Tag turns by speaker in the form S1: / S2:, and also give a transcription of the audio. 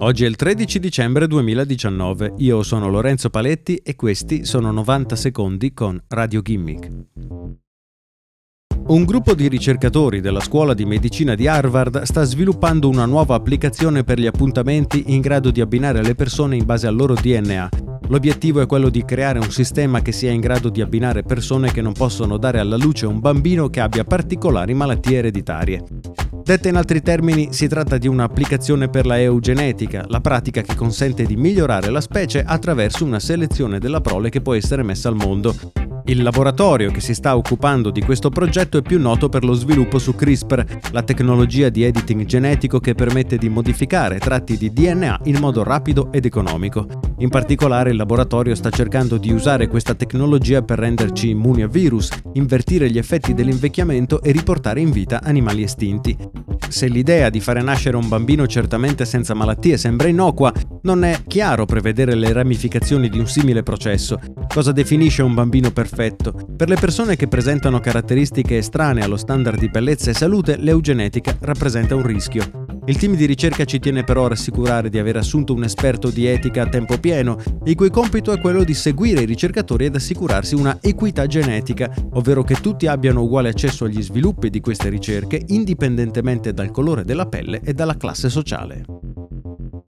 S1: Oggi è il 13 dicembre 2019, io sono Lorenzo Paletti e questi sono 90 secondi con Radio Gimmick. Un gruppo di ricercatori della scuola di medicina di Harvard sta sviluppando una nuova applicazione per gli appuntamenti in grado di abbinare le persone in base al loro DNA. L'obiettivo è quello di creare un sistema che sia in grado di abbinare persone che non possono dare alla luce un bambino che abbia particolari malattie ereditarie. Detta in altri termini, si tratta di un'applicazione per la eugenetica, la pratica che consente di migliorare la specie attraverso una selezione della prole che può essere messa al mondo. Il laboratorio che si sta occupando di questo progetto è più noto per lo sviluppo su CRISPR, la tecnologia di editing genetico che permette di modificare tratti di DNA in modo rapido ed economico. In particolare il laboratorio sta cercando di usare questa tecnologia per renderci immuni a virus, invertire gli effetti dell'invecchiamento e riportare in vita animali estinti. Se l'idea di fare nascere un bambino certamente senza malattie sembra innocua, non è chiaro prevedere le ramificazioni di un simile processo. Cosa definisce un bambino perfetto? Per le persone che presentano caratteristiche estranee allo standard di bellezza e salute, l'eugenetica rappresenta un rischio. Il team di ricerca ci tiene però a rassicurare di aver assunto un esperto di etica a tempo pieno, il cui compito è quello di seguire i ricercatori ed assicurarsi una equità genetica, ovvero che tutti abbiano uguale accesso agli sviluppi di queste ricerche indipendentemente dal colore della pelle e dalla classe sociale.